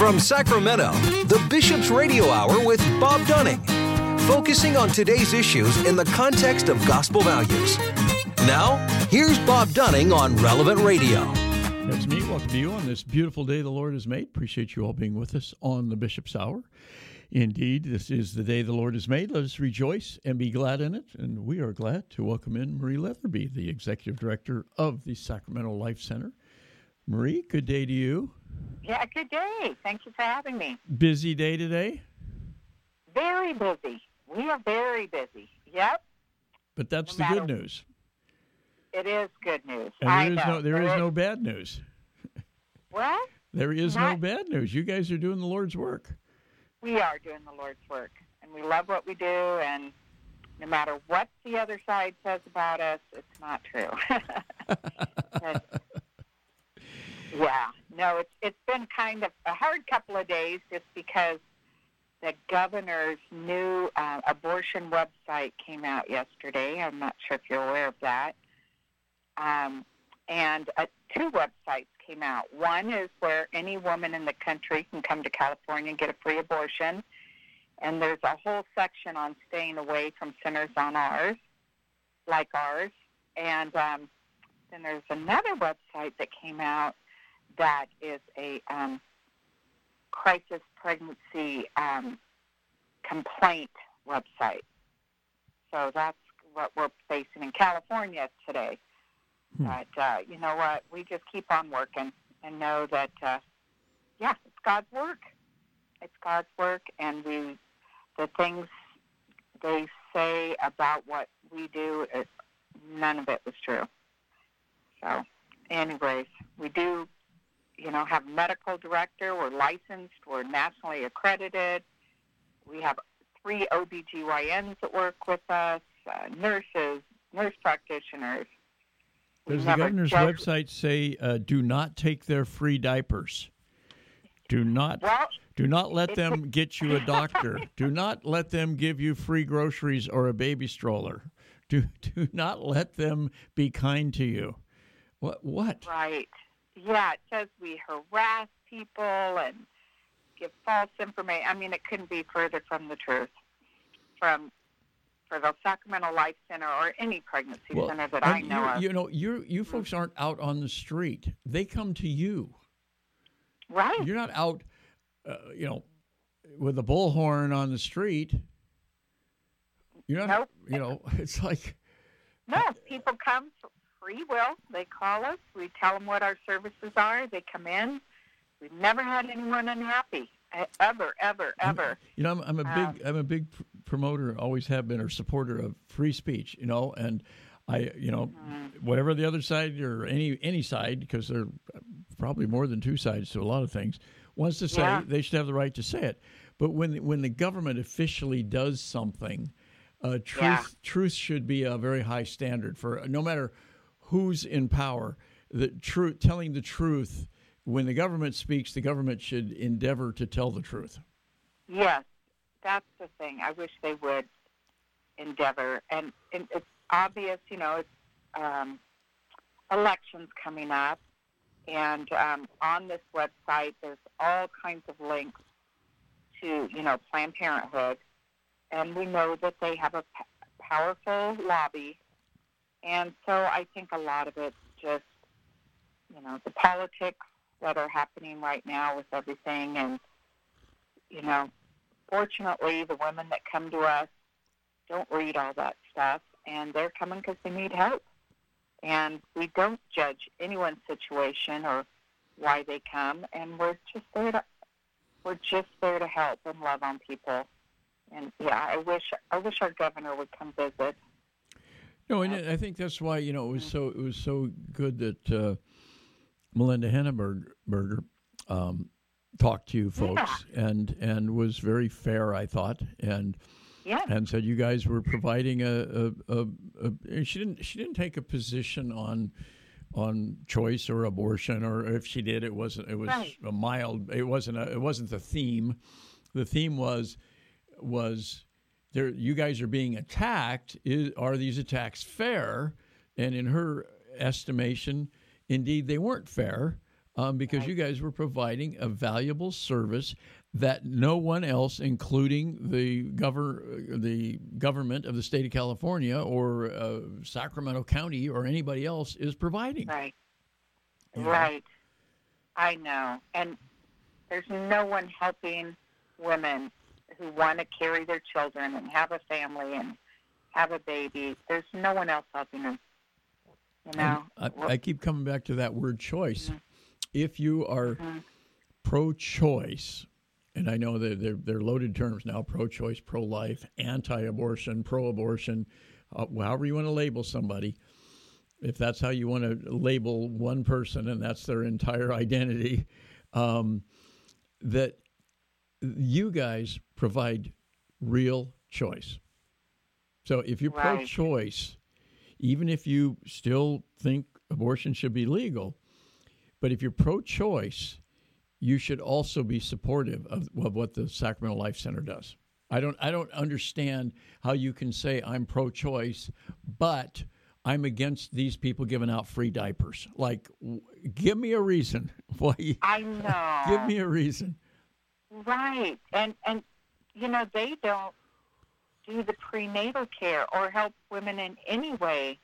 From Sacramento, the Bishop's Radio Hour with Bob Dunning, focusing on today's issues in the context of gospel values. Now, here's Bob Dunning on Relevant Radio. That's me. Welcome to you on this beautiful day the Lord has made. Appreciate you all being with us on the Bishop's Hour. Indeed, this is the day the Lord has made. Let us rejoice and be glad in it. And we are glad to welcome in Marie Leatherby, the Executive Director of the Sacramento Life Center. Marie, good day to you. Yeah, good day. Thank you for having me. Busy day today? Very busy. We are very busy. Yep. But that's No the good news. It is good news. And I there is know. no there is no bad news. Well, There is no bad news. You guys are doing the Lord's work. we are doing the Lord's work, and we love what we do. And no matter what the other side says about us, it's not true. Yeah, no, it's it's been kind of a hard couple of days just because the governor's new uh, abortion website came out yesterday. I'm not sure if you're aware of that. Um, and uh, two websites came out. One is where any woman in the country can come to California and get a free abortion. And there's a whole section on staying away from centers on ours, like ours. And um, then there's another website that came out that is a um, crisis pregnancy um, complaint website. So that's what we're facing in California today. Hmm. But uh, you know what? We just keep on working and know that, uh, yeah, it's God's work. It's God's work, and we, the things they say about what we do, it, none of it was true. So, anyways, we do, you know, have medical director. We're licensed. We're nationally accredited. We have three OBGYNs that work with us, uh, nurses, nurse practitioners. We Does the governor's judge- website say uh, do not take their free diapers? Do not Well, do not let them get you a doctor. do not let them give you free groceries or a baby stroller. Do do not let them be kind to you. What what? Right. Yeah, it says we harass people and give false information. I mean, it couldn't be further from the truth. From for the Sacramento Life Center or any pregnancy center that I know of. You know, you you folks aren't out on the street. They come to you. right. You're not out, uh, you know, with a bullhorn on the street. You're not. Nope. You know, it's like No, people come free will. They call us. We tell them what our services are. They come in. We've never had anyone unhappy. Ever, ever, ever. You know, I'm, I'm a Um, big I'm a big promoter, always have been, or supporter of free speech. You know, and I, you know, Mm-hmm. whatever the other side or any any side, because there are probably more than two sides to a lot of things, wants to say Yeah. they should have the right to say it. But when when the government officially does something, uh, truth Yeah. truth should be a very high standard for no matter who's in power. The truth, telling the truth. When the government speaks, the government should endeavor to tell the truth. Yes, that's the thing. I wish they would endeavor, and, and it's obvious, you know, it's um, elections coming up, and um, on this website, there's all kinds of links to, you know, Planned Parenthood, and we know that they have a p- powerful lobby, and so I think a lot of it's just, you know, the politics that are happening right now with everything, and you know, fortunately, the women that come to us don't read all that stuff, and they're coming because they need help. And we don't judge anyone's situation or why they come, and we're just there to we're just there to help and love on people. And yeah, I wish I wish our governor would come visit. No, and I think that's why you know it was so it was so good that uh, Melinda Henneberger um, talked to you folks and and was very fair, I thought, and Yeah, and said you guys were providing a, a, a, a she didn't she didn't take a position on on choice or abortion or if she did it wasn't it was Right. a mild it wasn't a, it wasn't the theme. The theme was was there you guys are being attacked is, are these attacks fair and in her estimation indeed they weren't fair um, because you guys were providing a valuable service that no one else, including the gover- the government of the state of California or uh, Sacramento County or anybody else, is providing. Right. Know? Right. I know. And there's no one helping women who want to carry their children and have a family and have a baby. There's no one else helping them. You know. I, I, keep coming back to that word choice. Mm-hmm. If you are Mm-hmm. pro-choice, and I know that they're, they're loaded terms now: pro-choice, pro-life, anti-abortion, pro-abortion, uh, however you want to label somebody. If that's how you want to label one person, and that's their entire identity, um, that you guys provide real choice. So if you're Right. pro-choice, even if you still think abortion should be legal, but if you're pro-choice, you should also be supportive of, of what the Sacramento Life Center does. I don't I don't understand how you can say I'm pro-choice, but I'm against these people giving out free diapers. Like, w- give me a reason. Why? you- I know. Give me a reason. Right. And and you know, they don't do the prenatal care or help women in any way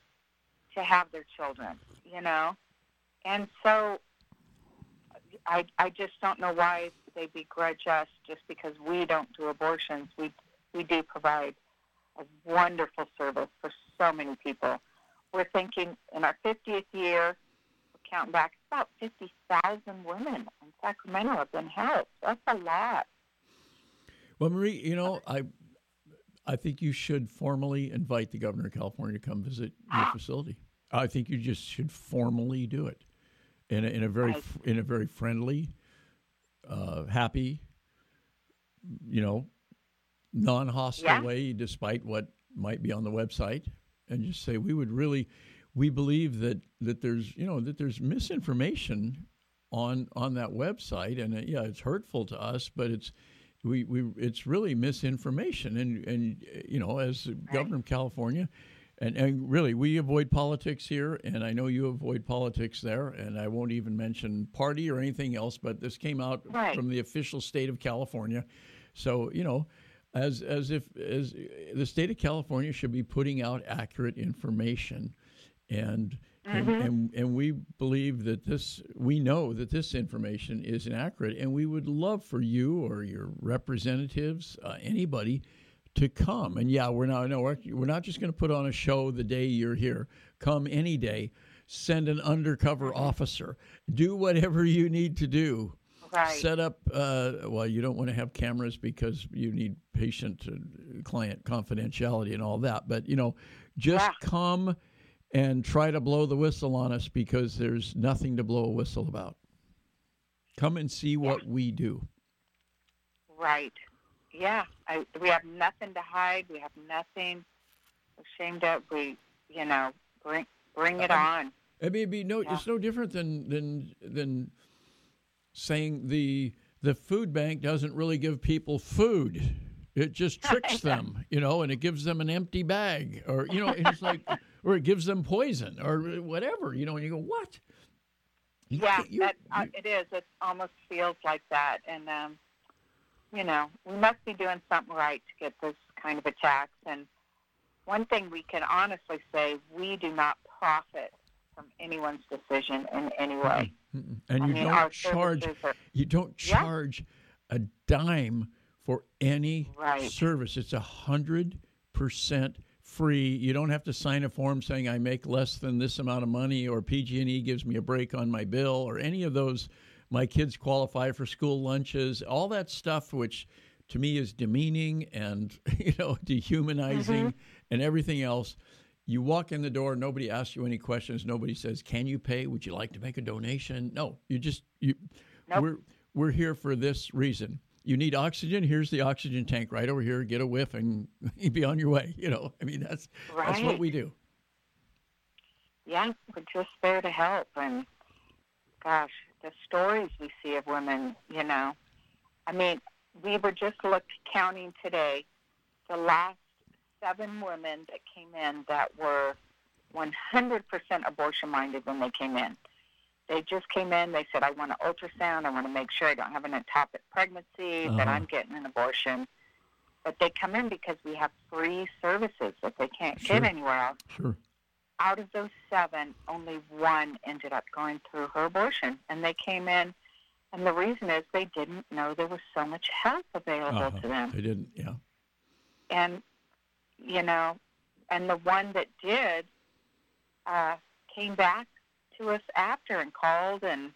to have their children, you know? And so I I just don't know why they begrudge us just because we don't do abortions. We we do provide a wonderful service for so many people. We're thinking in our 50th year, counting back, about 50,000 women in Sacramento have been helped. That's a lot. Well, Marie, you know, I I think you should formally invite the governor of California to come visit your facility. I think you just should formally do it in a, in a very in a very friendly, uh, happy, you know, non-hostile Yeah. way, despite what might be on the website, and just say we would really, we believe that that there's you know that there's misinformation on on that website, and uh, yeah, it's hurtful to us, but it's we, we it's really misinformation, and and uh, you know as governor of California. And, and really, we avoid politics here, and I know you avoid politics there, and I won't even mention party or anything else. But this came out Right. from the official state of California, so you know, as as if as the state of California should be putting out accurate information, and and, and and we believe that this we know that this information is inaccurate, and we would love for you or your representatives, uh, anybody, to come. And yeah, we're not no, we're, we're not just going to put on a show the day you're here. Come any day. Send an undercover officer. Do whatever you need to do Right. set up uh, well you don't want to have cameras because you need patient client confidentiality and all that but you know just Yeah. come and try to blow the whistle on us because there's nothing to blow a whistle about come and see what we do Right. Yeah. I, we have nothing to hide. We have nothing ashamed of. We, you know, bring bring it on. It may be no, Yeah. it's no different than than than saying the the food bank doesn't really give people food. It just tricks them, you know, and it gives them an empty bag, or you know, it's like, or it gives them poison, or whatever, you know. And you go, what? You Yeah, you- that uh, it is. It almost feels like that, and um, you know, we must be doing something right to get this kind of attacks. And one thing we can honestly say, we do not profit from anyone's decision in any way. And you mean, don't charge. are You don't charge a dime for any Right. service. It's a hundred percent free. You don't have to sign a form saying I make less than this amount of money, or PG&E gives me a break on my bill, or any of those. My kids qualify for school lunches. All that stuff, which to me is demeaning and you know dehumanizing, mm-hmm. and everything else. You walk in the door, nobody asks you any questions. Nobody says, "Can you pay? Would you like to make a donation?" No, you just you. Nope. We're we're here for this reason. You need oxygen. Here's the oxygen tank right over here. Get a whiff and be on your way. You know, I mean that's that's what we do. yeah, we're just there to help. And gosh, the stories we see of women, you know, I mean, we were just looked counting today the last seven women that came in that were 100% abortion minded when they came in. They just came in. They said, I want an ultrasound. I want to make sure I don't have an ectopic pregnancy, that Uh-huh. I'm getting an abortion. But they come in because we have free services that they can't Sure. get anywhere else. Sure. Out of those seven, only one ended up going through her abortion. And they came in, and the reason is they didn't know there was so much help available Uh-huh. to them They didn't. Yeah. and you know, and the one that did uh, came back to us after and called and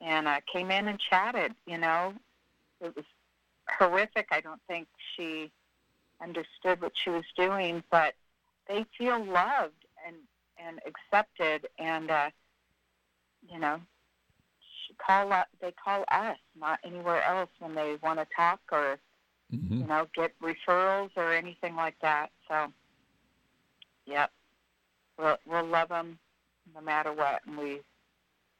and uh, came in and chatted. You know, it was horrific. I don't think she understood what she was doing, but they feel loved and and accepted, and uh, you know, she call up, they call us, not anywhere else, when they want to talk or hmm you know, get referrals or anything like that. So, yep, we'll we'll love them no matter what, and we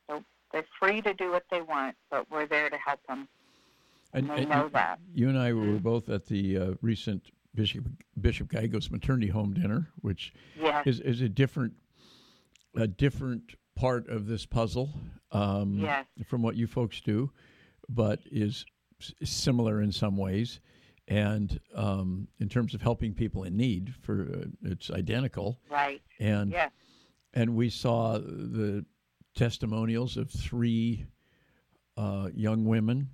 so they're free to do what they want, but we're there to help them. And they know you- that. You and I were both at the uh, recent Bishop Bishop Gallegos maternity home dinner, which Yes, is, is a different a different part of this puzzle um, Yes. from what you folks do, but is s- similar in some ways. And um, in terms of helping people in need, for uh, it's identical. right. And Yes, and we saw the testimonials of three uh, young women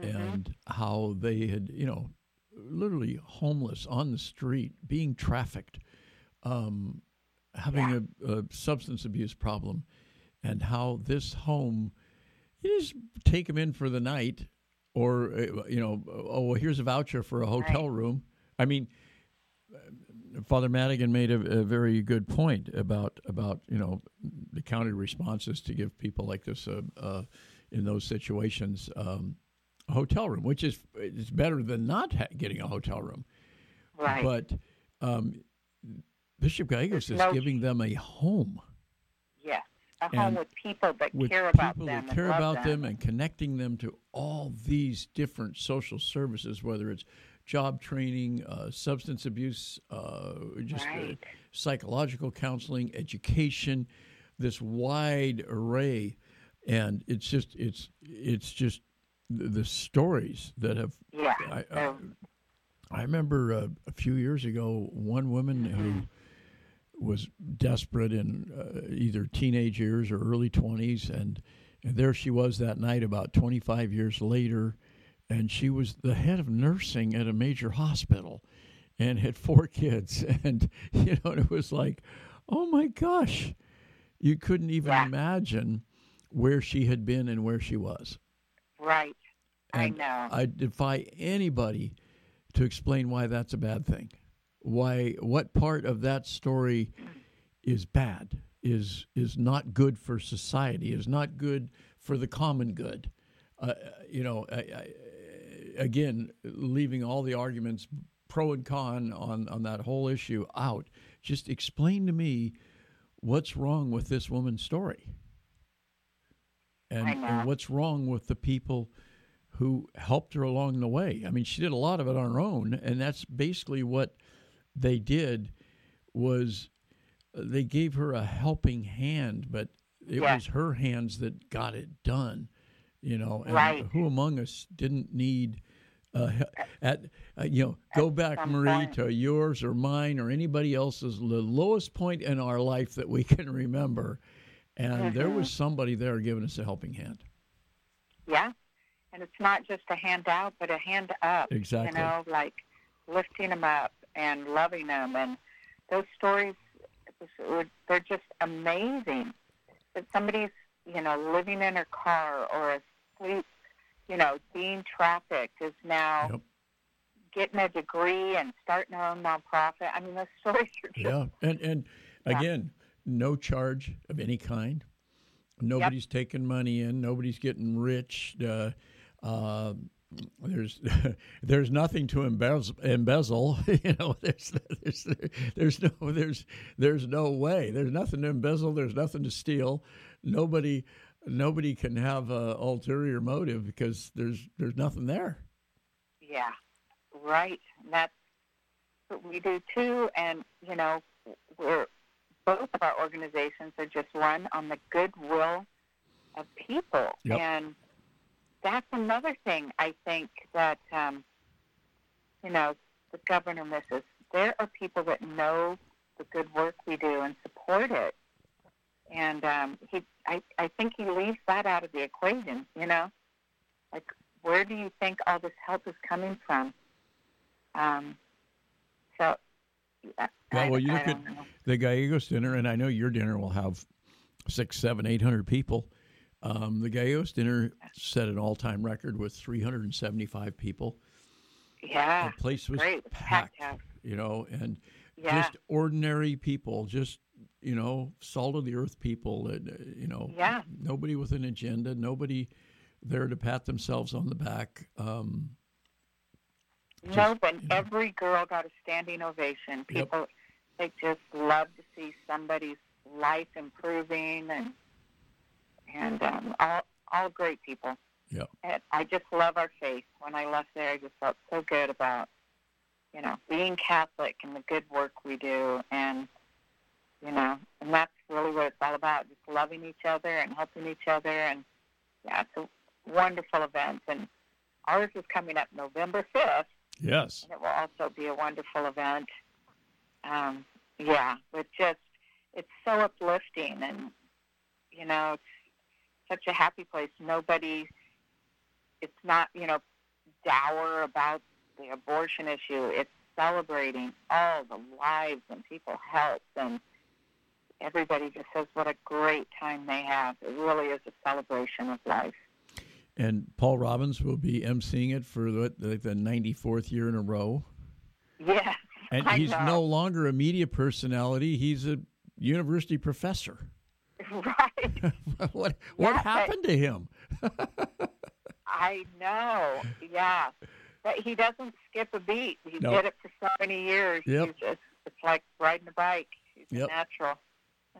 and how they had, you know, literally homeless on the street, being trafficked, um, having a, a substance abuse problem, and how this home, you just take them in for the night, or uh, you know, oh, well, here's a voucher for a hotel room. I mean, Father Madigan made a, a very good point about about you know the county responses to give people like this a, uh, in those situations um, a hotel room, which is is better than not ha- getting a hotel room. right. But um, Bishop Gallegos is no- giving them a home yes, a home with people that with care about people them that care about them. and connecting them to all these different social services, whether it's job training, uh, substance abuse, uh, just uh, Right. psychological counseling, education, this wide array, and it's just it's it's just the, the stories that have. Yeah, I, I, I remember uh, a few years ago, one woman who was desperate in uh, either teenage years or early 20s, and, and there she was that night about 25 years later, and she was the head of nursing at a major hospital and had four kids. And, you know, it was like, oh my gosh, you couldn't even Yeah. imagine where she had been and where she was. right. I know. I defy anybody to explain why that's a bad thing. Why what part of that story is bad, is is not good for society, is not good for the common good. Uh, you know, I, I, again, leaving all the arguments pro and con on on that whole issue out. Just explain to me what's wrong with this woman's story. And, and what's wrong with the people who helped her along the way. I mean, she did a lot of it on her own, and that's basically what they did was uh, they gave her a helping hand, but it Yeah. was her hands that got it done. You know, and Right. who among us didn't need uh, at uh, you know go back Marie point. to yours or mine or anybody else's the lowest point in our life that we can remember, and there Mm-hmm. was somebody there giving us a helping hand. Yeah. And it's not just a hand out, but a hand up. Exactly. You know, like lifting them up and loving them. And those stories, they're just amazing. That somebody's, you know, living in a car or asleep, you know, being trafficked is now Yep. getting a degree and starting their own nonprofit. I mean, those stories are just, Yeah, and and Yeah. again, no charge of any kind. Nobody's taking money in. Nobody's getting rich. Uh, uh, there's there's nothing to embezzle. embezzle. you know, there's there's there's no there's there's no way. There's nothing to embezzle. There's nothing to steal. Nobody nobody can have a ulterior motive because there's there's nothing there. Yeah, right. And that's what we do too. And you know, we're both of our organizations are just run on the goodwill of people. Yep. And that's another thing I think that, um, you know, the governor misses. There are people that know the good work we do and support it. And um, he, I, I think he leaves that out of the equation, you know? Like, where do you think all this help is coming from? Um, so, I, Yeah, well, you I look at know. the Gallegos dinner, and I know your dinner will have six, seven, eight hundred people. Um, the Gallegos dinner set an all-time record with 375 people. Yeah, the place was great. Packed, packed you know, and Yeah. just ordinary people, just you know, salt of the earth people. That, uh, you know, Yeah. nobody with an agenda, nobody there to pat themselves on the back. Um, No, but every girl got a standing ovation. Yep. People, they just love to see somebody's life improving, and and um, all all great people. yeah, And I just love our faith. When I left there, I just felt so good about, you know, being Catholic and the good work we do, and you know, and that's really what it's all about: just loving each other and helping each other. And yeah, it's a wonderful event. And ours is coming up November fifth yes, and it will also be a wonderful event. Um, yeah, but just it's so uplifting, and you know, it's such a happy place. Nobody, it's not you know, dour about the abortion issue. It's celebrating all the lives and people help, and everybody just says what a great time they have. It really is a celebration of life. and Paul Robbins will be emceeing it for the, like the 94th year in a row. Yeah, And I he's know. no longer a media personality; he's a university professor. right. what what Yeah, but- happened to him? I know. Yeah. But he doesn't skip a beat. He No. did it for so many years. Yep. Just it's like riding a bike. He's Yep. natural.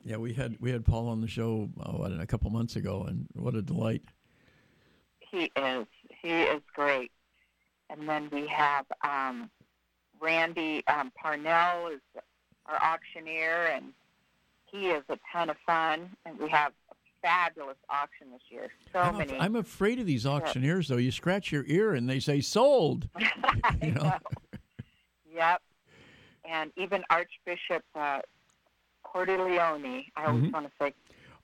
Yeah, we had we had Paul on the show oh, what, a couple months ago, and what a delight! He is. He is great. And then we have um, Randy um, Parnell is our auctioneer, and he is a ton of fun. And we have a fabulous auction this year. So I'm, af- many. I'm afraid of these auctioneers, though. You scratch your ear and they say sold. You know. know. Yep. And even Archbishop uh, Cordileone, I always Mhm. want to say,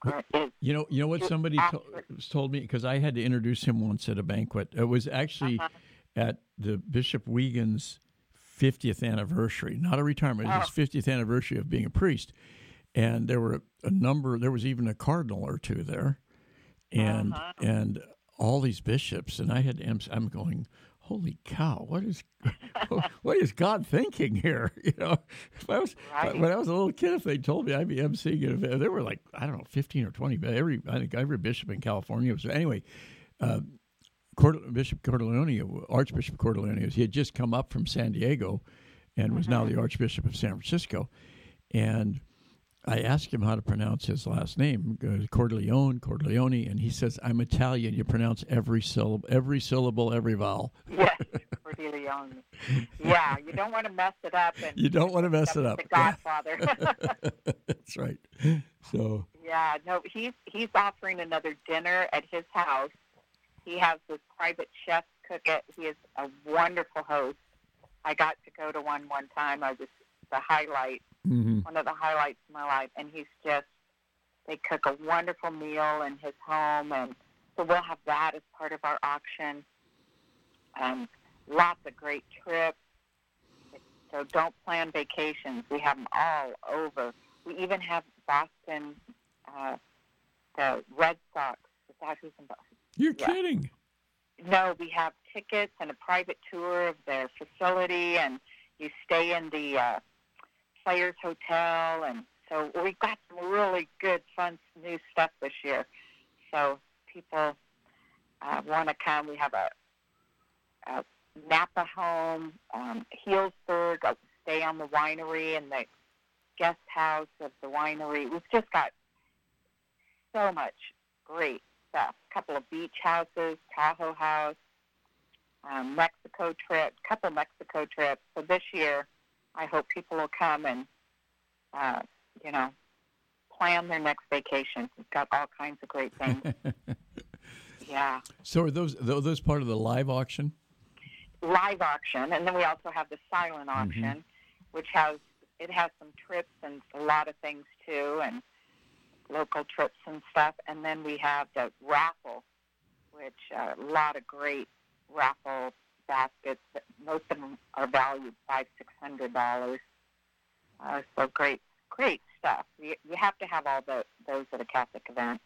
uh, is You know, you know what somebody to- told me because I had to introduce him once at a banquet. It was actually Uh-huh. at the Bishop Weigand's 50th anniversary, not a retirement, it was his 50th anniversary of being a priest. And there were a number, there was even a cardinal or two there, and Uh-huh. and all these bishops. And I had, I'm going, holy cow, what is what is God thinking here? You know, if I was Right. when I was a little kid, if they told me I'd be emceeing an event, there were like I don't know, fifteen or twenty. But every I think every bishop in California was anyway. Uh, Cord- Bishop Cordileone, Archbishop Cordileone, he had just come up from San Diego, and was now the Archbishop of San Francisco, and. I asked him how to pronounce his last name, uh, Cordileone, Cordileone, and he says, "I'm Italian. You pronounce every syllable, every syllable, every vowel. yes, Cordileone. Yeah, you don't want to mess it up. And You don't want to mess it up." The Godfather. That's right. So, yeah, no, he's he's offering another dinner at his house. He has this private chef cook it. He is a wonderful host. I got to go to one one time. I was the highlight. mhm. one of the highlights of my life. And he's just, they cook a wonderful meal in his home. And so we'll have that as part of our auction. Um, lots of great trips. So don't plan vacations. We have them all over. We even have Boston, uh, the Red Sox. Is that who's in Boston? you're Yeah. kidding. No, we have tickets and a private tour of their facility, and you stay in the uh, Players Hotel, and so we've got some really good, fun, new stuff this year. So people uh, want to come. We have a, a Napa home, um, Healdsburg, a stay on the winery and the guest house of the winery. We've just got so much great stuff. A couple of beach houses, Tahoe House, um, Mexico trip, couple Mexico trips. So this year, I hope people will come and, uh, you know, plan their next vacation. We've got all kinds of great things. yeah. So are those are those part of the live auction? Live auction, and then we also have the silent Mm-hmm. auction, which has it has some trips and a lot of things too, and local trips and stuff. And then we have the raffle, which uh, a lot of great raffle baskets. Most of them are valued five six hundred dollars. Uh, so great, great stuff. You, you have to have all the, those at a Catholic event.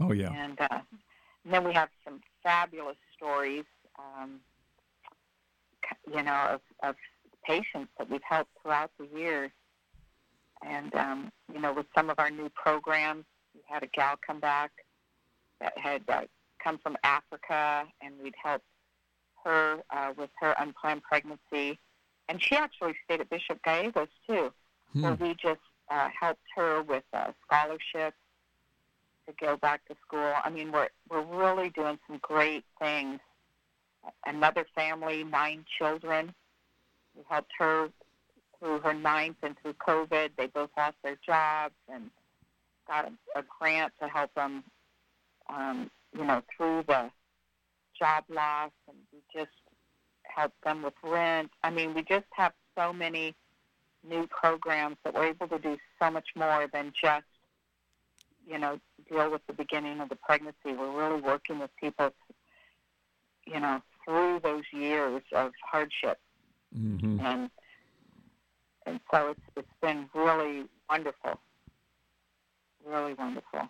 Oh yeah. And, uh, and then we have some fabulous stories, um, you know, of, of patients that we've helped throughout the years. And, um, you know, with some of our new programs, we had a gal come back that had uh, come from Africa, and we'd helped her uh, with her unplanned pregnancy. And she actually stayed at Bishop Gallegos, too, where Hmm. we just uh, helped her with uh, scholarships to go back to school. I mean, we're we're really doing some great things. Another family, nine children. We helped her through her ninth and through COVID. They both lost their jobs and got a, a grant to help them, um, you know, through the job loss. And we just help them with rent. I mean, we just have so many new programs that we're able to do so much more than just, you know, deal with the beginning of the pregnancy. We're really working with people, you know, through those years of hardship, hmm and and so it's it's been really wonderful, really wonderful.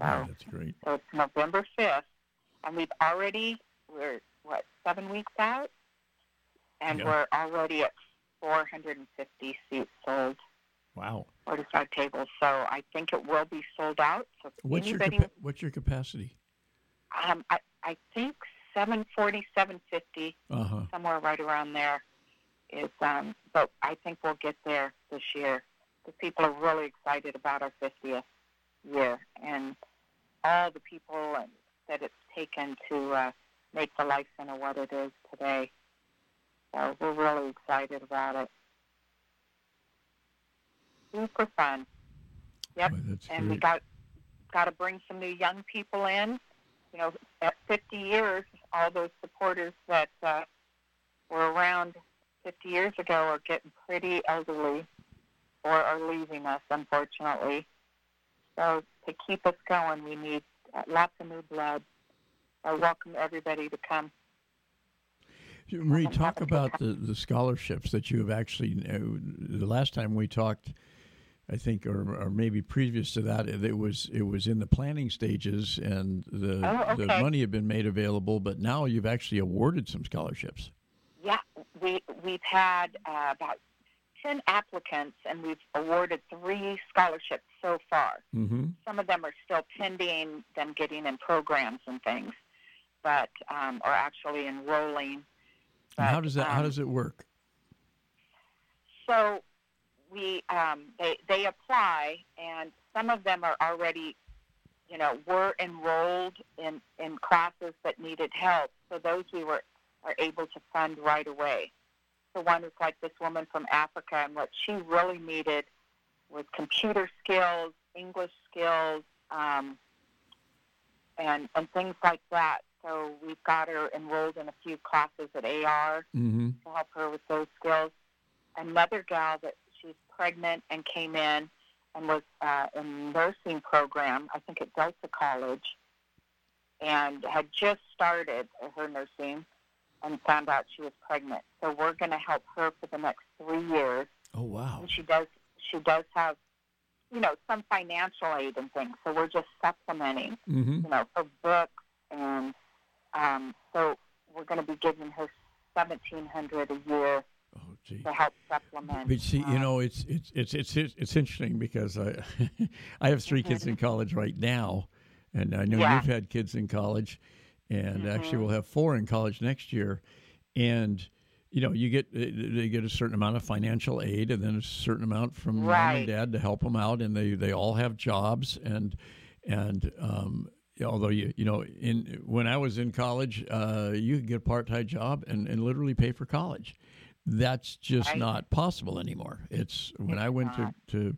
Oh, that's great. So it's November fifth, and we've already we're what seven weeks out, and we're already at 450 seats sold. Wow. 45 tables, so I think it will be sold out. So What's your anybody, capa- what's your capacity? um, I, I think 740, 750, Uh huh. somewhere right around there is, um, but I think we'll get there this year. The people are really excited about our 50th year and all the people and, that it's taken to uh, make the Life Center what it is today. So we're really excited about it. Super fun. Yep. Boy, and we got got to bring some new young people in. You know, at 50 years, all those supporters that uh, were around 50 years ago are getting pretty elderly or are leaving us, unfortunately. So to keep us going, we need uh, lots of new blood. I welcome everybody to come. Marie, talk about the, the scholarships that you have actually. Uh, the last time we talked, I think, or, or maybe previous to that, it was it was in the planning stages, and the Oh, the money had been made available. But now you've actually awarded some scholarships. Yeah, we we've had uh, about 10 applicants, and we've awarded three scholarships so far. Mm-hmm. some of them are still pending them getting in programs and things, but um, are actually enrolling. And how does that? how um, does it work? So we um, they they apply, and some of them are already, you know, were enrolled in in classes that needed help. So those we were are able to fund right away. So one is like this woman from Africa, and what she really needed was computer skills, English skills, um, and and things like that. So we've got her enrolled in a few classes at AR Mm-hmm. to help her with those skills. Another gal that she's pregnant and came in and was uh, in nursing program, I think at Delta College, and had just started her nursing and found out she was pregnant. So we're going to help her for the next three years. Oh wow. And she does she does have, you know, some financial aid and things. So we're just supplementing Mm-hmm. you know, her books, and um, so we're going to be giving her seventeen hundred a year Oh gee. to help supplement. But see, you um, know, it's it's it's it's it's interesting because I I have three kids in college right now, and I know Yeah. you've had kids in college, and actually Mhm. we'll have four in college next year, and you know you get they get a certain amount of financial aid and then a certain amount from mom and dad to help them out, and they they all have jobs and and um, although you you know in when I was in college, uh, you could get a part time job and, and literally pay for college. That's just Right. not possible anymore. It's when It's I went not. to, to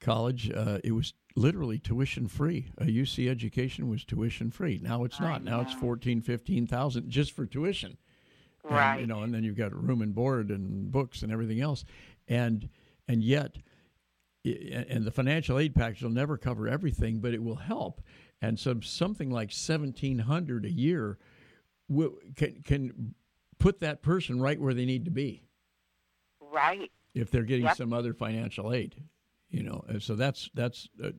college, uh, it was literally tuition free. A UC education was tuition free. Now it's not. Now it's fourteen, fifteen thousand just for tuition. Right. And, you know, and then you've got room and board and books and everything else, and and yet, and the financial aid package will never cover everything, but it will help. And so something like seventeen hundred a year can can put that person right where they need to be. Right. If they're getting yep. some other financial aid, you know, and so that's that's uh,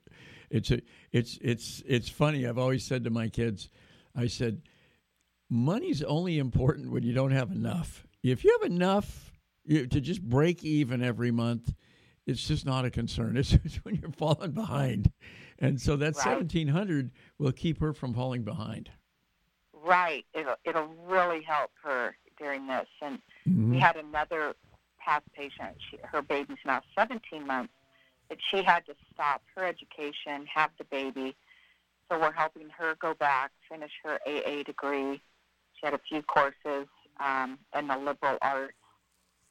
it's a it's it's it's funny. I've always said to my kids, I said, money's only important when you don't have enough. If you have enough you, to just break even every month, it's just not a concern. It's, it's when you're falling behind, and so that right. seventeen hundred will keep her from falling behind. Right. It'll it'll really help her during this. And mm-hmm. we had another past patient. She, her baby's now 17 months, but she had to stop her education, have the baby. So we're helping her go back, finish her AA degree. She had a few courses um, in the liberal arts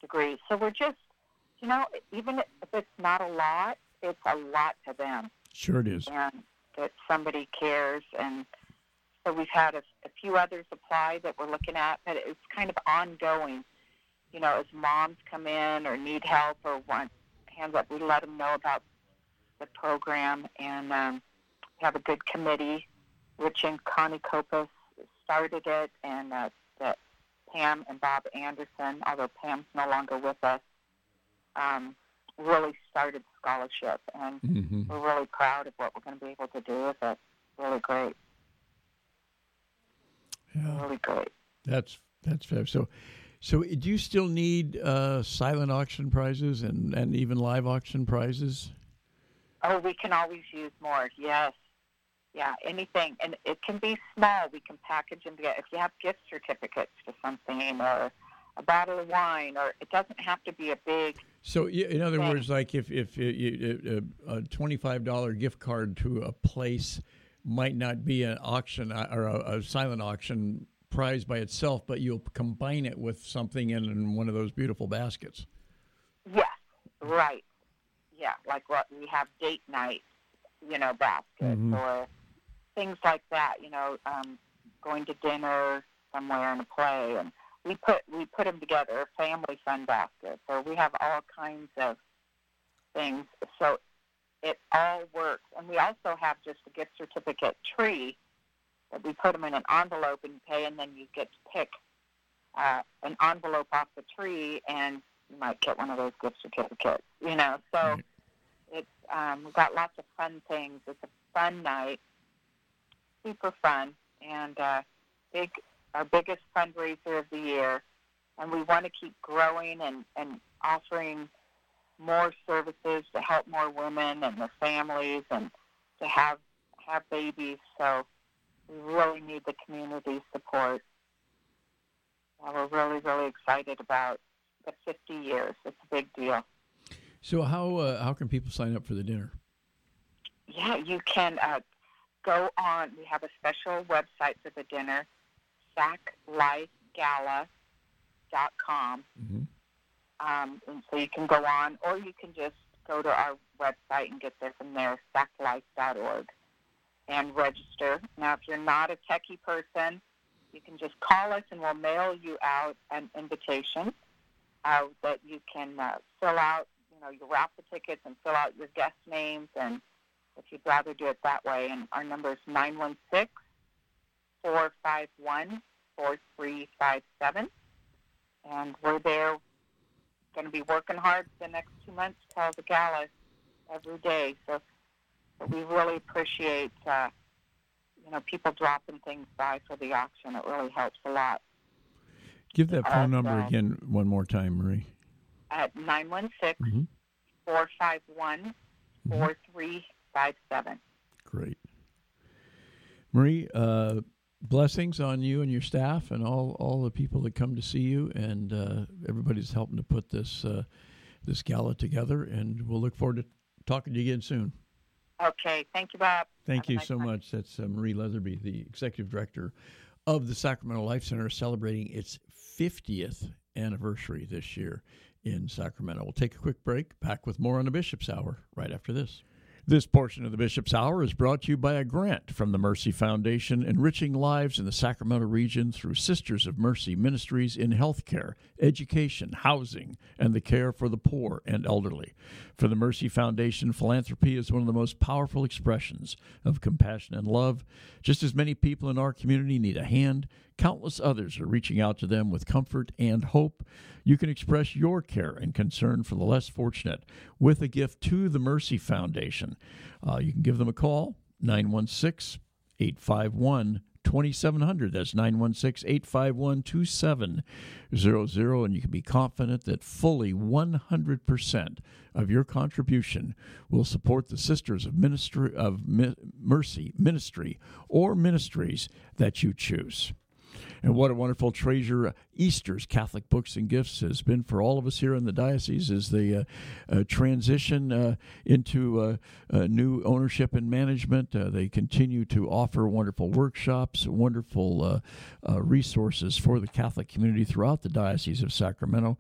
degree. So we're just, you know, even if it's not a lot, it's a lot to them. Sure, it is. And that somebody cares and so we've had a, a few others apply that we're looking at, but it's kind of ongoing. You know, as moms come in or need help or want hands up, we let them know about the program, and um, have a good committee. Rich and Connie Copas started it, and uh, that Pam and Bob Anderson, although Pam's no longer with us, um, really started scholarship, and mm-hmm. we're really proud of what we're going to be able to do with it. Really great. Yeah. Really great. That's that's fair. So, so do you still need uh, silent auction prizes and and even live auction prizes? Oh, we can always use more. Yes. Yeah, anything, and it can be small. We can package them together. If you have gift certificates to something, or a bottle of wine, or it doesn't have to be a big. So, in other words, like if if you, a twenty five dollar gift card to a place might not be an auction uh, or a, a, silent auction prize by itself, but you'll combine it with something in, in one of those beautiful baskets. Yes, right. Yeah, like what we have date night, you know, baskets mm-hmm. or things like that. You know, um, going to dinner somewhere in a play, and we put we put them together, family fun baskets, or we have all kinds of things. So it all works. And we also have just a gift certificate tree that we put them in an envelope and pay, and then you get to pick uh, an envelope off the tree, and you might get one of those gift certificates. You know, so right. it's um, we've got lots of fun things. It's a fun night, super fun, and uh, big our biggest fundraiser of the year, and we want to keep growing and and offering more services to help more women and their families and to have have babies. So we really need the community support. Well, we're really, really excited about the 50 years. It's a big deal. So how uh, how can people sign up for the dinner? Yeah, you can uh, go on. We have a special website for the dinner, saclifegala.com. Mm-hmm. Um, and so you can go on, or you can just go to our website and get there from there, saclife.org, and register. Now, if you're not a techie person, you can just call us and we'll mail you out an invitation uh, that you can uh, fill out. You know, you wrap the tickets and fill out your guest names, and if you'd rather do it that way. And our number is 916 451 4357. And we're there going to be working hard the next two months to the gala every day. So, so we really appreciate uh, you know people dropping things by for the auction. It really helps a lot. Give that phone uh, number again one more time, Marie. At 916 451 4357. Great. Marie, uh, blessings on you and your staff and all, all the people that come to see you and uh, everybody's helping to put this uh, this gala together and we'll look forward to talking to you again soon. Okay, thank you, Bob. Thank Have you nice so time. much. That's uh, Marie Leatherby, the executive director of the Sacramento Life Center, celebrating its 50th anniversary this year. in Sacramento. We'll take a quick break. Back with more on the Bishop's Hour right after this. This portion of the Bishop's Hour is brought to you by a grant from the Mercy Foundation, enriching lives in the Sacramento region through Sisters of Mercy ministries in healthcare, education, housing, and the care for the poor and elderly. For the Mercy Foundation, philanthropy is one of the most powerful expressions of compassion and love. Just as many people in our community need a hand, countless others are reaching out to them with comfort and hope. You can express your care and concern for the less fortunate with a gift to the Mercy Foundation. Uh, you can give them a call, 916 851 2700. That's 916 851 2700. And you can be confident that fully 100% of your contribution will support the Sisters of, Ministry, of Mercy Ministry or ministries that you choose. And what a wonderful treasure Easter's Catholic Books and Gifts has been for all of us here in the diocese as they uh, uh, transition uh, into uh, uh, new ownership and management. Uh, they continue to offer wonderful workshops, wonderful resources for the Catholic community throughout the Diocese of Sacramento.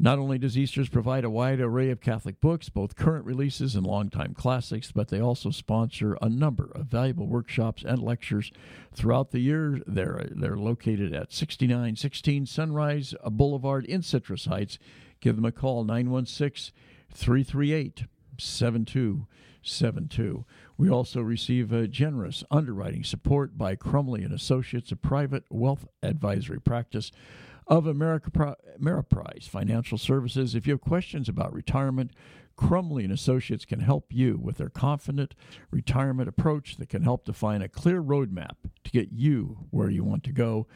Not only does Easter's provide a wide array of Catholic books, both current releases and longtime classics, but they also sponsor a number of valuable workshops and lectures throughout the year. They're, they're located at 6916 Sunrise Boulevard in Citrus Heights. Give them a call, 916 338 7272. We also receive a generous underwriting support by Crumley and Associates, a private wealth advisory practice of America Ameriprise Financial Services. If you have questions about retirement, Crumley and Associates can help you with their confident retirement approach that can help define a clear roadmap to get you where you want to go.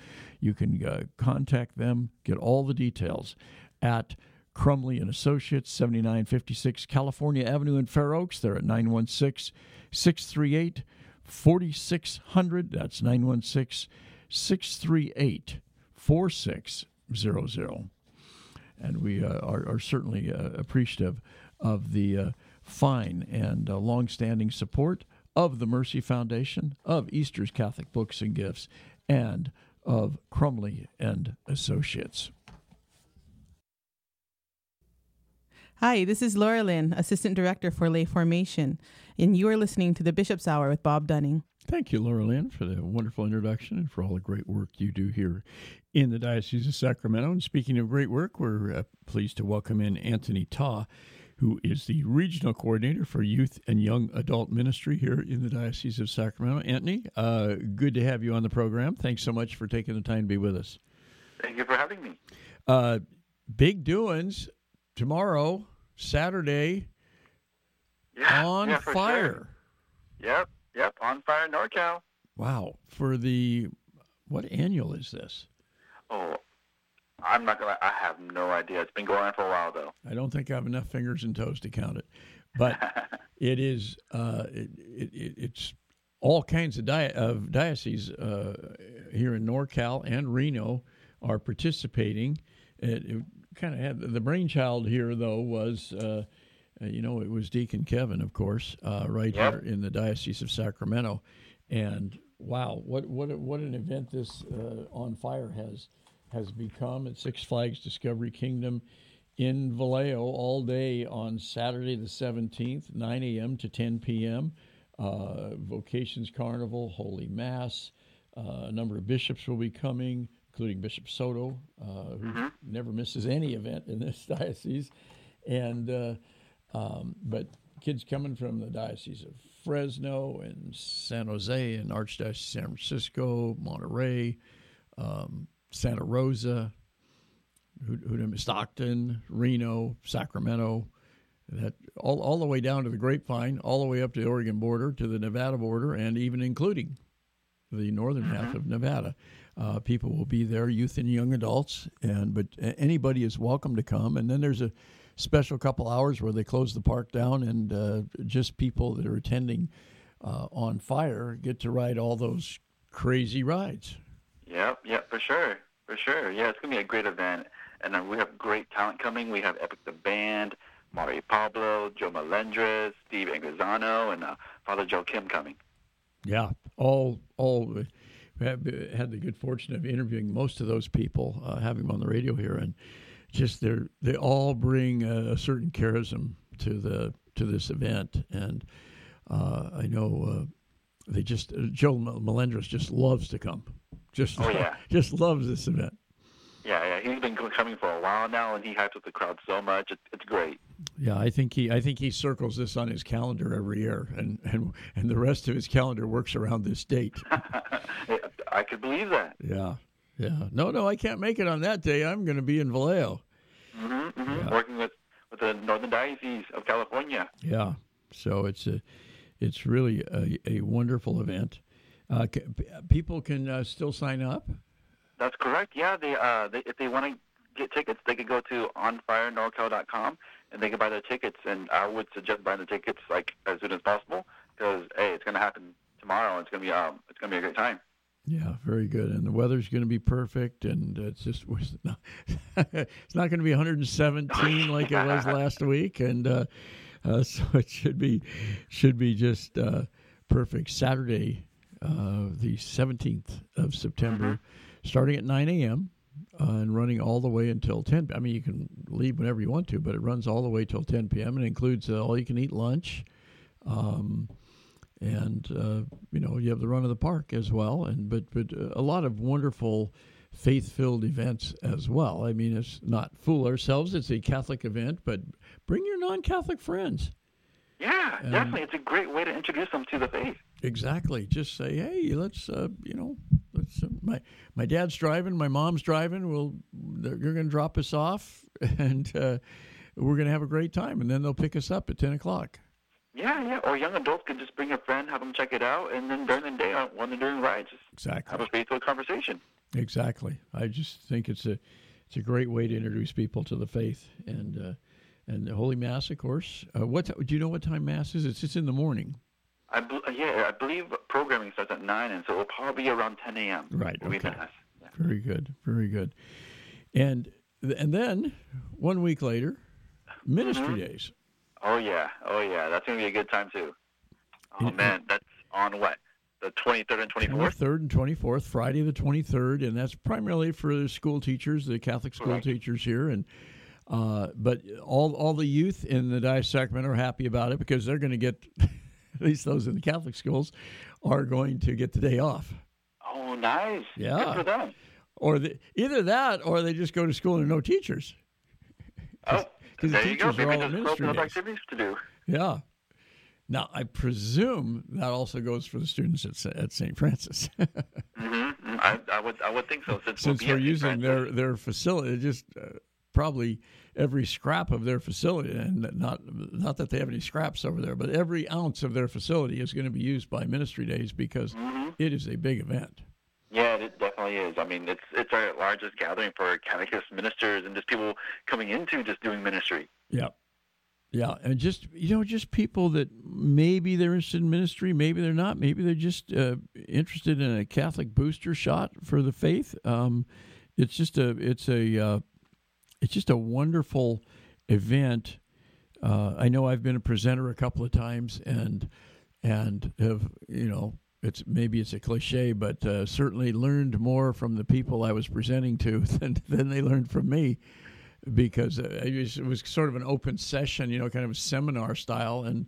You can uh, contact them, get all the details at Crumley and Associates, 7956 California Avenue in Fair Oaks. They're at 916 638 4600. That's 916 638 4600. And we uh, are, are, certainly uh, appreciative of the uh, fine and uh, long-standing support of the Mercy Foundation, of Easter's Catholic Books and Gifts, and of Crumley and Associates. Hi, this is Laura Lynn, Assistant Director for Lay Formation, and you are listening to the Bishop's Hour with Bob Dunning. Thank you, Laura Lynn, for the wonderful introduction and for all the great work you do here in the Diocese of Sacramento. And speaking of great work, we're uh, pleased to welcome in Anthony Ta, who is the Regional Coordinator for Youth and Young Adult Ministry here in the Diocese of Sacramento. Anthony, uh, good to have you on the program. Thanks so much for taking the time to be with us. Thank you for having me. Uh, big doings tomorrow, Saturday, yeah, on yeah, fire. Sure. Yep. Yep, on fire NorCal. Wow. For the what annual is this? Oh, I'm not gonna. I have no idea. It's been going on for a while though. I don't think I have enough fingers and toes to count it, but it is. Uh, it, it, it's all kinds of, di- of dioceses uh, here in NorCal and Reno are participating. It, it kind of had the brainchild here though was. Uh, uh, you know, it was Deacon Kevin, of course, uh, right yep. here in the Diocese of Sacramento. And wow, what what what an event this uh, on fire has has become at Six Flags Discovery Kingdom in Vallejo all day on Saturday the 17th, 9 a.m. to 10 p.m. Uh, Vocations Carnival, Holy Mass. Uh, a number of bishops will be coming, including Bishop Soto, uh, who mm-hmm. never misses any event in this diocese. And um, but kids coming from the Diocese of Fresno and San Jose and Archdiocese San Francisco, Monterey, um, Santa Rosa, Stockton, Reno, Sacramento, that all, all the way down to the Grapevine, all the way up to the Oregon border, to the Nevada border, and even including the northern half mm-hmm. of Nevada. Uh, people will be there, youth and young adults, and but anybody is welcome to come. And then there's a special couple hours where they close the park down and uh, just people that are attending uh, on fire get to ride all those crazy rides. Yep, yep, for sure, for sure. Yeah, it's gonna be a great event, and uh, we have great talent coming. We have Epic the Band, Mari Pablo, Joe Melendrez, Steve Angrisano, and uh, Father Joe Kim coming. Yeah, all all have had the good fortune of interviewing most of those people, uh, having them on the radio here, and just they're they all bring a, a certain charism to the to this event, and uh, I know uh, they just uh, Joe Melendrez just loves to come, just Oh, yeah. just loves this event. Yeah, yeah. He's been coming for a while now, and he hypes up the crowd so much. It, it's great. Yeah, I think he I think he circles this on his calendar every year, and and and the rest of his calendar works around this date. I could believe that. yeah, yeah. No, no, I can't make it on that day. I'm going to be in Vallejo. hmm hmm Working with with the Northern Diocese of California. Yeah, so it's a it's really a, a wonderful event. Uh, c- people can uh, still sign up. That's correct. Yeah, they uh, they, if they want to get tickets, they could go to onfirenorcal.com and they can buy their tickets. And I would suggest buying the tickets like as soon as possible because hey, it's going to happen tomorrow. And it's going to be um, it's going to be a great time. Yeah, very good. And the weather's going to be perfect, and it's just it's not, it's not going to be 117 like it was last week, and uh, uh, so it should be should be just uh, perfect. Saturday, uh, the 17th of September, starting at 9 a.m. Uh, and running all the way until 10. I mean, you can leave whenever you want to, but it runs all the way till 10 p.m. and includes uh, all you can eat lunch. Um, and uh, you know you have the run of the park as well, and but but uh, a lot of wonderful faith-filled events as well. I mean, it's not fool ourselves; it's a Catholic event, but bring your non-Catholic friends. Yeah, Um, definitely. It's a great way to introduce them to the faith. Exactly. Just say, hey, let's uh, you know, let's. Uh, my my dad's driving, my mom's driving. We'll they're, you're going to drop us off, and uh, we're going to have a great time, and then they'll pick us up at ten o'clock. Yeah, yeah. Or young adults can just bring a friend, have them check it out, and then during the day, uh, when they're doing rides, just Exactly. have a faith-filled conversation. Exactly. I just think it's a it's a great way to introduce people to the faith and uh, and the Holy Mass, of course. Uh, what do you know? What time Mass is? It's it's in the morning. I bel yeah, I believe programming starts at nine, and so it'll probably be around 10 a.m. Right, okay. Yeah. Very good. Very good. And and then one week later, Ministry Days. Oh yeah, oh yeah, that's gonna be a good time too. Oh And- man, that's on what? The 23rd and 24th. 23rd and 24th, Friday the 23rd, and that's primarily for the school teachers, the Catholic school Correct. teachers here, and uh, but all all the youth in the Diocese of Sacramento are happy about it because they're going to get, at least those in the Catholic schools, are going to get the day off, Oh, nice. Yeah. Good for them. or the, either that, or they just go to school and no teachers. Oh, the there you go. Maybe all there's days. activities to do. Yeah. Now I presume that also goes for the students at, at St. Francis. Mm-hmm. I, I would, I would think so. Since, since we'll we're using their their facility, just uh, probably every scrap of their facility, and not not that they have any scraps over there, but every ounce of their facility is going to be used by Ministry Days because Mm-hmm. it is a big event. Yeah, it definitely is. I mean, it's it's our largest gathering for catechist ministers and just people coming into just doing ministry. Yeah. Yeah, and just you know, just people that maybe they're interested in ministry, maybe they're not, maybe they're just uh, interested in a Catholic booster shot for the faith. Um, it's just a, it's a, uh, it's just a wonderful event. Uh, I know I've been a presenter a couple of times, and and have you know, it's maybe it's a cliche, but uh, certainly learned more from the people I was presenting to than than they learned from me because uh, it was, sort of an open session, you know, kind of a seminar style, and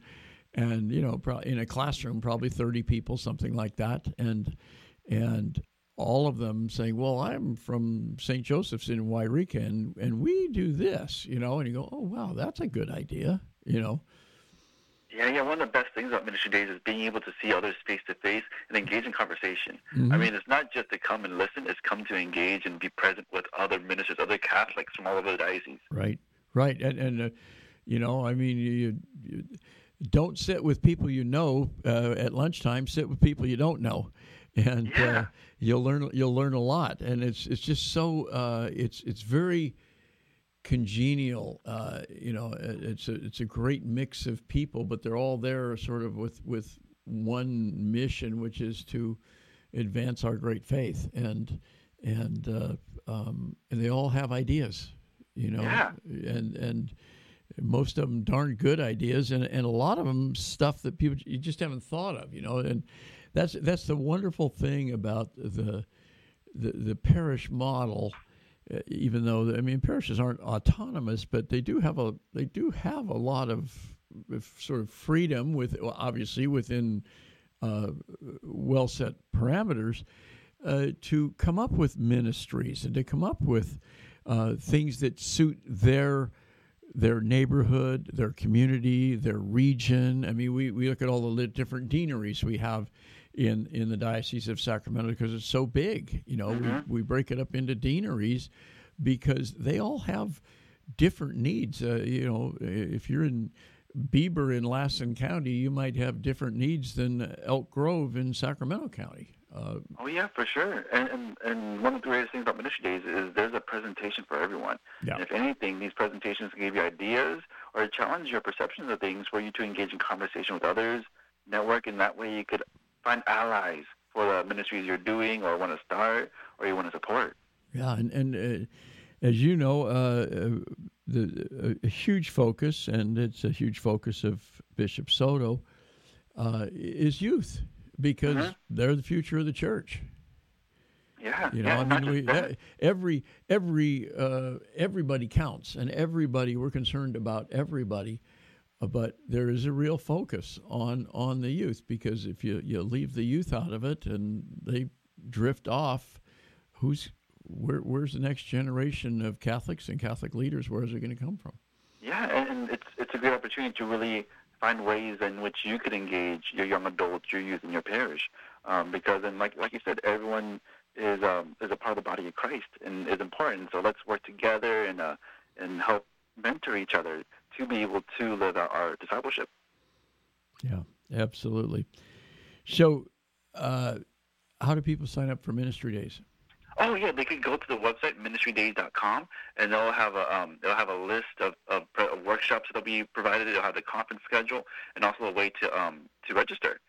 and you know, pro- in a classroom, probably thirty people, something like that, and and all of them saying, "Well, I'm from St. Joseph's in Yreka, and and we do this," you know, and you go, "Oh, wow, that's a good idea," you know. Yeah, yeah. One of the best things about ministry days is being able to see others face to face and engage in conversation. Mm-hmm. I mean, it's not just to come and listen; it's come to engage and be present with other ministers, other Catholics from all over the diocese. Right, right, and and uh, you know, I mean, you, you don't sit with people you know uh, at lunchtime. Sit with people you don't know, and uh, you'll learn you'll learn a lot. And it's it's just so uh, it's it's very congenial. Uh, you know, it's a it's a great mix of people, but they're all there sort of with with one mission, which is to advance our great faith and and uh, um, and they all have ideas, you know, Yeah. and and most of them darn good ideas, and and a lot of them stuff that people you just haven't thought of, you know, and that's that's the wonderful thing about the the, the parish model even though I mean parishes aren't autonomous, but they do have a they do have a lot of, sort of freedom with well, obviously within uh, well set parameters uh, to come up with ministries and to come up with uh, things that suit their their neighborhood, their community, their region. I mean, we, we look at all the different deaneries we have in in the Diocese of Sacramento because it's so big. You know, mm-hmm. we, we break it up into deaneries because they all have different needs. Uh, you know, if you're in Bieber in Lassen County, you might have different needs than Elk Grove in Sacramento County. Uh, oh yeah, for sure. And, and and one of the greatest things about Ministry Days is there's a presentation for everyone. Yeah. And if anything, these presentations can give you ideas or challenge your perceptions of things for you to engage in conversation with others, network, and that way you could find allies for the ministries you're doing or want to start or you want to support. Yeah, and, and uh, as you know, uh, uh the, a huge focus, and it's a huge focus of Bishop Soto, uh, is youth because mm-hmm. they're the future of the church. Yeah, you know, yeah, I mean, we, every every uh, everybody counts, and everybody we're concerned about everybody but there is a real focus on on the youth because if you, you leave the youth out of it and they drift off, who's where, where's the next generation of Catholics and Catholic leaders? Where is it going to come from? Yeah, and it's it's a great opportunity to really find ways in which you could engage your young adults, your youth in your parish, um, because and like like you said, everyone is um, is a part of the body of Christ and is important. So let's work together and uh, and help mentor each other to be able to live out our discipleship. Yeah, absolutely. So, uh, how do people sign up for ministry days? Oh yeah, they could go to the website ministrydays.com, and they'll have a um, they'll have a list of, of, of, workshops that'll be provided. They'll have the conference schedule and also a way to um, to register.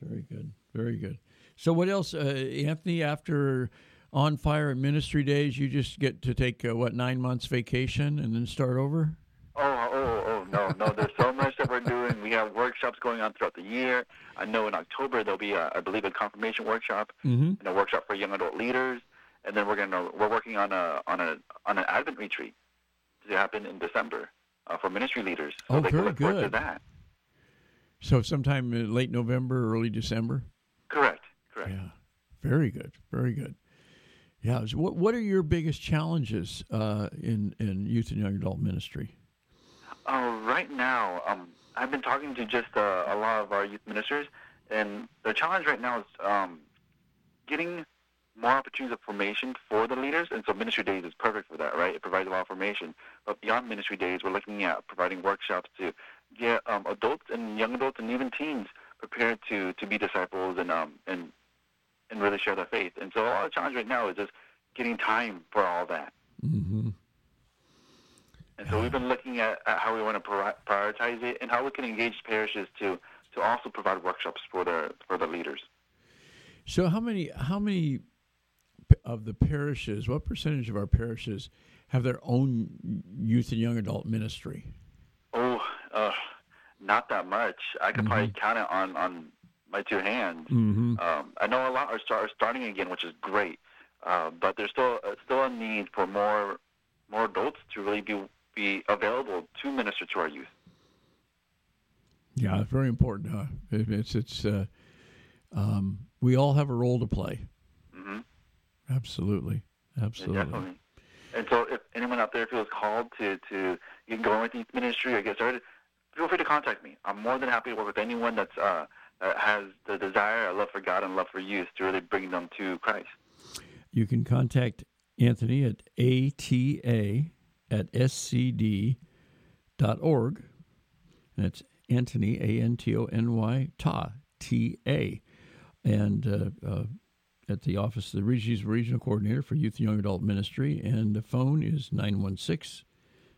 Very good, very good. So what else, uh, Anthony? After on fire ministry days, you just get to take uh, what nine months vacation and then start over. Oh, oh, oh, no, no. There's so much that we're doing. We have workshops going on throughout the year. I know in October there'll be, a, I believe, a confirmation workshop mm-hmm. and a workshop for young adult leaders. And then we're gonna we're working on a on a on an Advent retreat to happen in December uh, for ministry leaders. So oh, they very good. to that. So sometime in late November, early December. Correct. Correct. Yeah. Very good. Very good. Yeah. What What are your biggest challenges uh, in in youth and young adult ministry? Uh, right now, um, I've been talking to just uh, a lot of our youth ministers, and the challenge right now is um, getting more opportunities of formation for the leaders, and so Ministry Days is perfect for that, right? It provides a lot of formation. But beyond Ministry Days, we're looking at providing workshops to get um, adults and young adults and even teens prepared to, to be disciples and um, and and really share their faith. And so, all the challenge right now is just getting time for all that. Mm-hmm. And so we've been looking at, at how we want to prioritize it and how we can engage parishes to to also provide workshops for their for the leaders. So how many how many of the parishes, what percentage of our parishes have their own youth and young adult ministry? Oh, uh, not that much. I could mm-hmm. probably count it on, on my two hands. Mm-hmm. Um, I know a lot are, start, are starting again, which is great, uh, but there's still uh, still a need for more more adults to really be be available to minister to our youth. Yeah, it's very important. Huh? It's it's uh, um, we all have a role to play. Mm-hmm. Absolutely, absolutely. Yeah, definitely. And so, if anyone out there feels called to to get going with youth ministry or get started, feel free to contact me. I'm more than happy to work with anyone that's uh, has the desire, a love for God, and love for youth to really bring them to Christ. You can contact Anthony at ATA at scd.org. That's Antony, A N T O N Y, Ta, T A. And uh, uh, at the office of the Regional Coordinator for Youth and Young Adult Ministry. And the phone is 916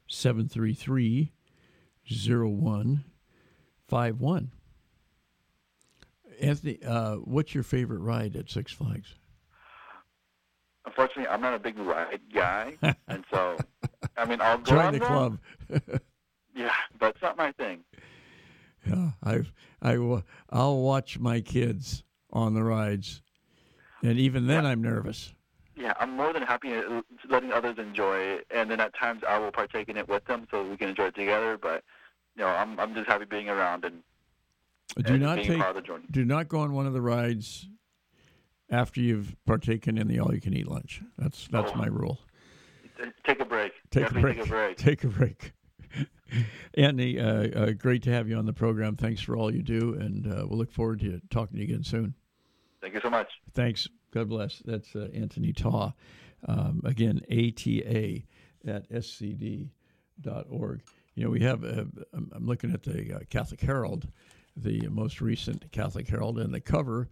733 0151. Anthony, uh, what's your favorite ride at Six Flags? Unfortunately, I'm not a big ride guy, and so I mean, I'll go join the club. yeah, that's not my thing. Yeah, I've I will I'll watch my kids on the rides, and even then, yeah. I'm nervous. yeah, I'm more than happy letting others enjoy it, and then at times I will partake in it with them so we can enjoy it together. But you know, I'm I'm just happy being around and do not take part of the journey. do not go on one of the rides after you've partaken in the all-you-can-eat lunch. That's that's Oh. my rule. Take a break. Take a break. Take a break. Take a break. Andy, uh, uh, great to have you on the program. Thanks for all you do, and uh, we'll look forward to talking to you again soon. Thank you so much. Thanks. God bless. That's uh, Anthony Ta. Um, again, ATA at scd.org. You know, we have, uh, I'm I'm looking at the uh, Catholic Herald, the most recent Catholic Herald, and the cover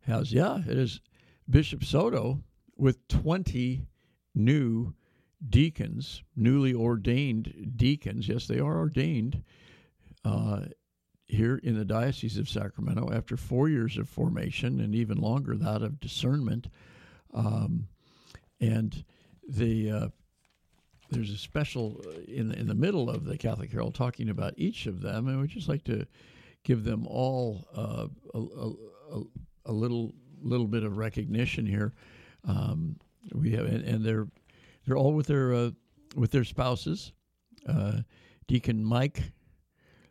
has, yeah, it is Bishop Soto with 20 new deacons, newly ordained deacons. Yes, they are ordained uh, here in the Diocese of Sacramento after four years of formation and even longer that of discernment. Um, and the uh, there's a special uh, in the, in the middle of the Catholic Herald talking about each of them, and we'd just like to give them all uh, a, a, a, little little bit of recognition here. Um, we have, and, and they're they're all with their uh, with their spouses. Uh, Deacon Mike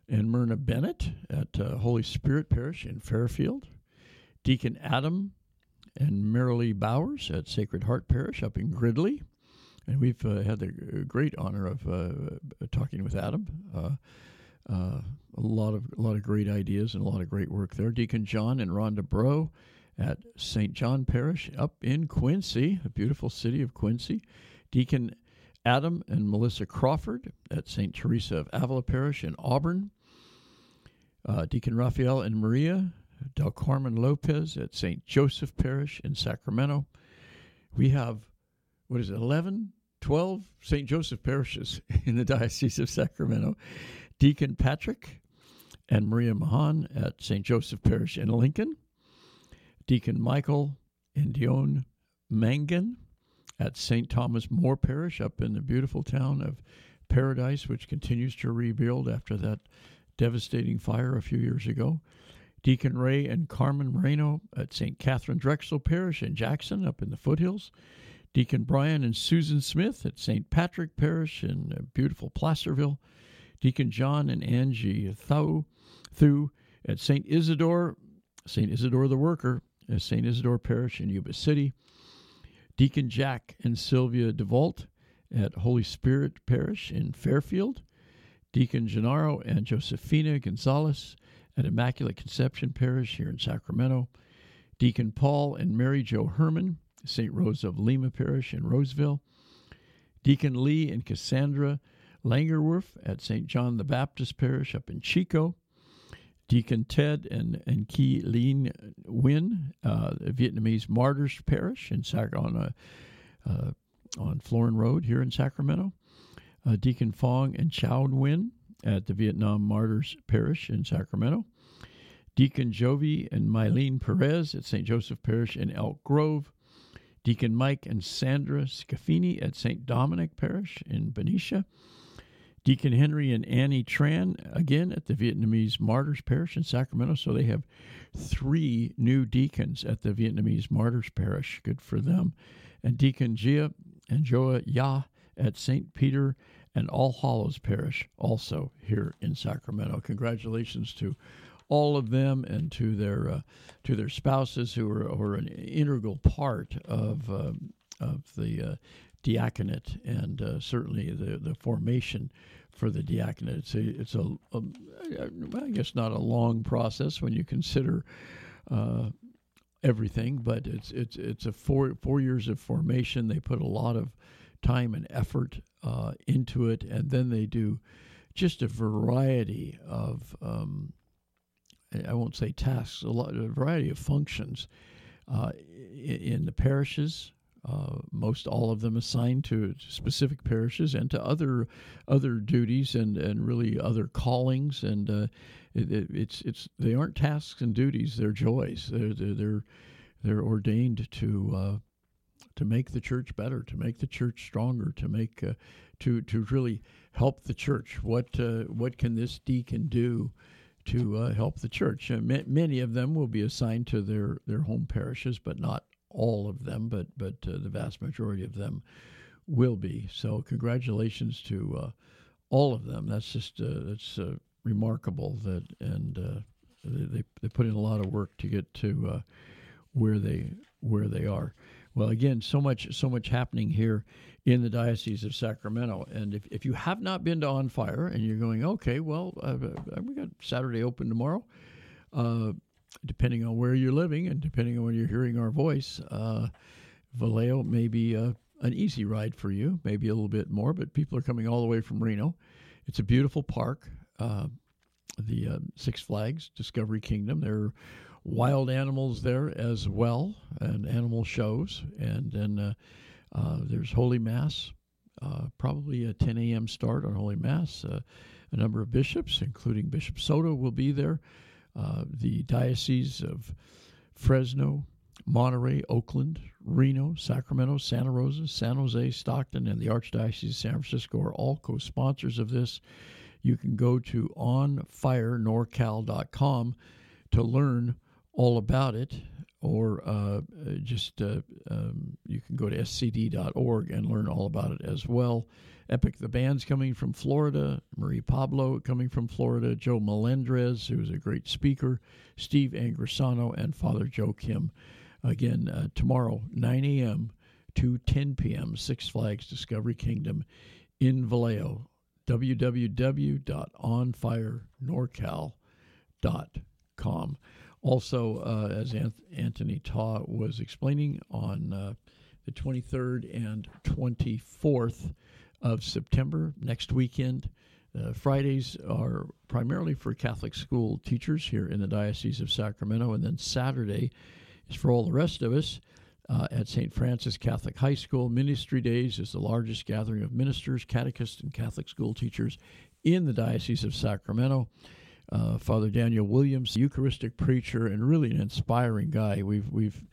and Myrna Bennett at uh, Holy Spirit Parish in Fairfield. Deacon Adam and Marilee Bowers at Sacred Heart Parish up in Gridley. And we've uh, had the great honor of uh, talking with Adam. Uh, a lot of a lot of great ideas and a lot of great work there. Deacon John and Rhonda Bro at St. John Parish up in Quincy, a beautiful city of Quincy. Deacon Adam and Melissa Crawford at St. Teresa of Avila Parish in Auburn. Uh, Deacon Raphael and Maria Del Carmen Lopez at St. Joseph Parish in Sacramento. We have, what is it, 11, 12 St. Joseph parishes in the Diocese of Sacramento. Deacon Patrick and Maria Mahan at St. Joseph Parish in Lincoln. Deacon Michael and Dion Mangan at St. Thomas More Parish up in the beautiful town of Paradise, which continues to rebuild after that devastating fire a few years ago. Deacon Ray and Carmen Moreno at St. Catherine Drexel Parish in Jackson up in the foothills. Deacon Brian and Susan Smith at St. Patrick Parish in beautiful Placerville. Deacon John and Angie Thau, Thu at St. Isidore, St. Isidore the Worker at St. Isidore Parish in Yuba City. Deacon Jack and Sylvia DeVault at Holy Spirit Parish in Fairfield. Deacon Gennaro and Josefina Gonzalez at Immaculate Conception Parish here in Sacramento. Deacon Paul and Mary Jo Herman, St. Rose of Lima Parish in Roseville. Deacon Lee and Cassandra Langerwerf at St. John the Baptist Parish up in Chico. Deacon Ted and, and Ki Lien Nguyen, uh, Vietnamese Martyrs Parish in Sac- on, uh, uh, on Florin Road here in Sacramento. Uh, Deacon Fong and Chow Nguyen at the Vietnam Martyrs Parish in Sacramento. Deacon Jovi and Mylene Perez at St. Joseph Parish in Elk Grove. Deacon Mike and Sandra Scafini at St. Dominic Parish in Benicia. Deacon Henry and Annie Tran, again at the Vietnamese Martyrs Parish in Sacramento. So they have three new deacons at the Vietnamese Martyrs Parish. Good for them. And Deacon Gia and Joa Ya at St. Peter and All Hallows Parish, also here in Sacramento. Congratulations to all of them and to their uh, to their spouses who are, who are an integral part of um, of the uh, diaconate and uh, certainly the, the formation for the diaconate. It's a, it's a, a I guess not a long process when you consider uh, everything, but it's it's it's a four four years of formation. They put a lot of time and effort uh, into it, and then they do just a variety of um, I won't say tasks, a, lot, a variety of functions uh, in, in the parishes. Uh, most all of them assigned to specific parishes and to other other duties and, and really other callings. And uh, it, it, it's it's they aren't tasks and duties they're joys. They're they're they're, they're ordained to uh, to make the church better to make the church stronger to make uh, to to really help the church. What uh, what can this deacon do to help the church. Ma- many of them will be assigned to their, their home parishes, but not all of them, but but uh, the vast majority of them will be. So congratulations to uh, all of them. That's just uh, that's uh, remarkable that and uh, they they put in a lot of work to get to where they where they are. Well, again, so much so much happening here in the Diocese of Sacramento. And if, if you have not been to On Fire and you're going, okay, well, uh, we got Saturday open tomorrow, uh, depending on where you're living and depending on when you're hearing our voice, uh, Vallejo may be uh, an easy ride for you, maybe a little bit more, but people are coming all the way from Reno. It's a beautiful park. Uh, the uh, Six Flags Discovery Kingdom. There are wild animals there as well, and animal shows. And then uh, there's Holy Mass, probably a 10 a.m. start on Holy Mass. A number of bishops, including Bishop Soto, will be there. Uh, the Diocese of Fresno, Monterey, Oakland, Reno, Sacramento, Santa Rosa, San Jose, Stockton, and the Archdiocese of San Francisco are all co sponsors of this. You can go to onfirenorcal.com to learn all about it, or uh, just uh, um, you can go to scd.org and learn all about it as well. Epic the Band's coming from Florida, Mari Pablo coming from Florida, Joe Melendrez, who's a great speaker, Steve Angrisano, and Father Joe Kim. Again, uh, tomorrow, 9 a.m. to 10 p.m., Six Flags Discovery Kingdom in Vallejo www.onfirenorcal.com. Also, uh, as Anthony Ta was explaining, on uh, the 23rd and 24th of September, next weekend, uh, Fridays are primarily for Catholic school teachers here in the Diocese of Sacramento, and then Saturday is for all the rest of us uh, at St. Francis Catholic High School. Ministry Days is the largest gathering of ministers, catechists, and Catholic school teachers in the Diocese of Sacramento. Uh, Father Daniel Williams, Eucharistic preacher and really an inspiring guy. We've we've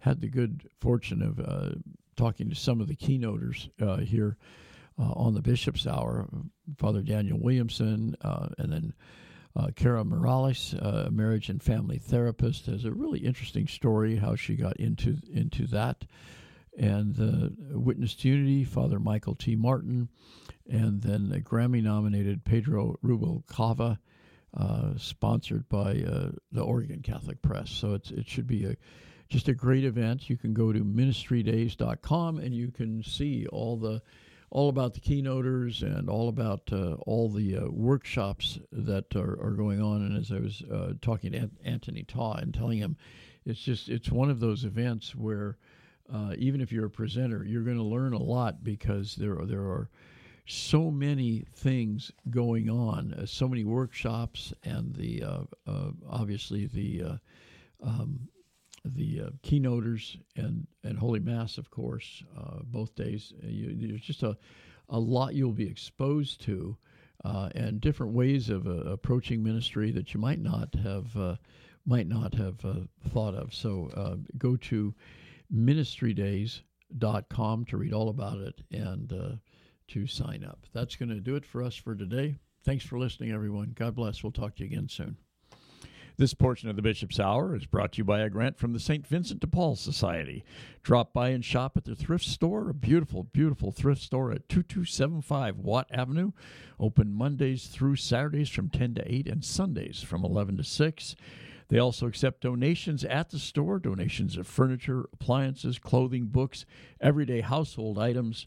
had the good fortune of uh, talking to some of the keynoters uh, here uh, on the Bishop's Hour. Father Daniel Williamson, uh, and then uh, Kara Morales, uh, a marriage and family therapist, has a really interesting story how she got into into that. And the Witness to Unity, Father Michael T. Martin, and then the Grammy nominated Pedro Rubalcava, uh, sponsored by uh, the Oregon Catholic Press. So it's, it should be a just a great event. You can go to ministrydays.com and you can see all the all about the keynoters and all about uh, all the uh, workshops that are, are, going on. And as I was uh, talking to Anthony Ta and telling him, it's just it's one of those events where uh, even if you're a presenter, you're going to learn a lot because there are, there are so many things going on, uh, so many workshops, and the uh, obviously the um, the uh, keynoters and, and Holy Mass, of course, uh, both days. Uh, you, there's just a, a lot you'll be exposed to uh, and different ways of uh, approaching ministry that you might not have uh, might not have thought of. So go to ministrydays.com to read all about it and to sign up. That's going to do it for us for today. Thanks for listening, everyone. God bless. We'll talk to you again soon. This portion of the Bishop's Hour is brought to you by a grant from the St. Vincent de Paul Society. Drop by and shop at their thrift store, a beautiful, beautiful thrift store at 2275 Watt Avenue. Open Mondays through Saturdays from 10 to 8 and Sundays from 11 to 6. They also accept donations at the store donations of furniture, appliances, clothing, books, everyday household items.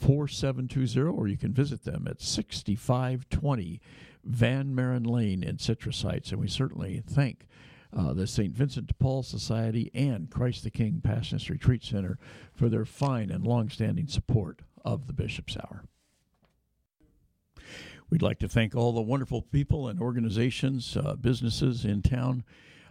4720, or you can visit them at 6520 Van Maren Lane in Citrus Heights. And we certainly thank uh, the St. Vincent de Paul Society and Christ the King Passionist Retreat Center for their fine and long-standing support of the Bishop's Hour. We'd like to thank all the wonderful people and organizations, uh, businesses in town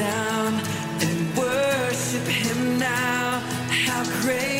down and worship Him now. How great!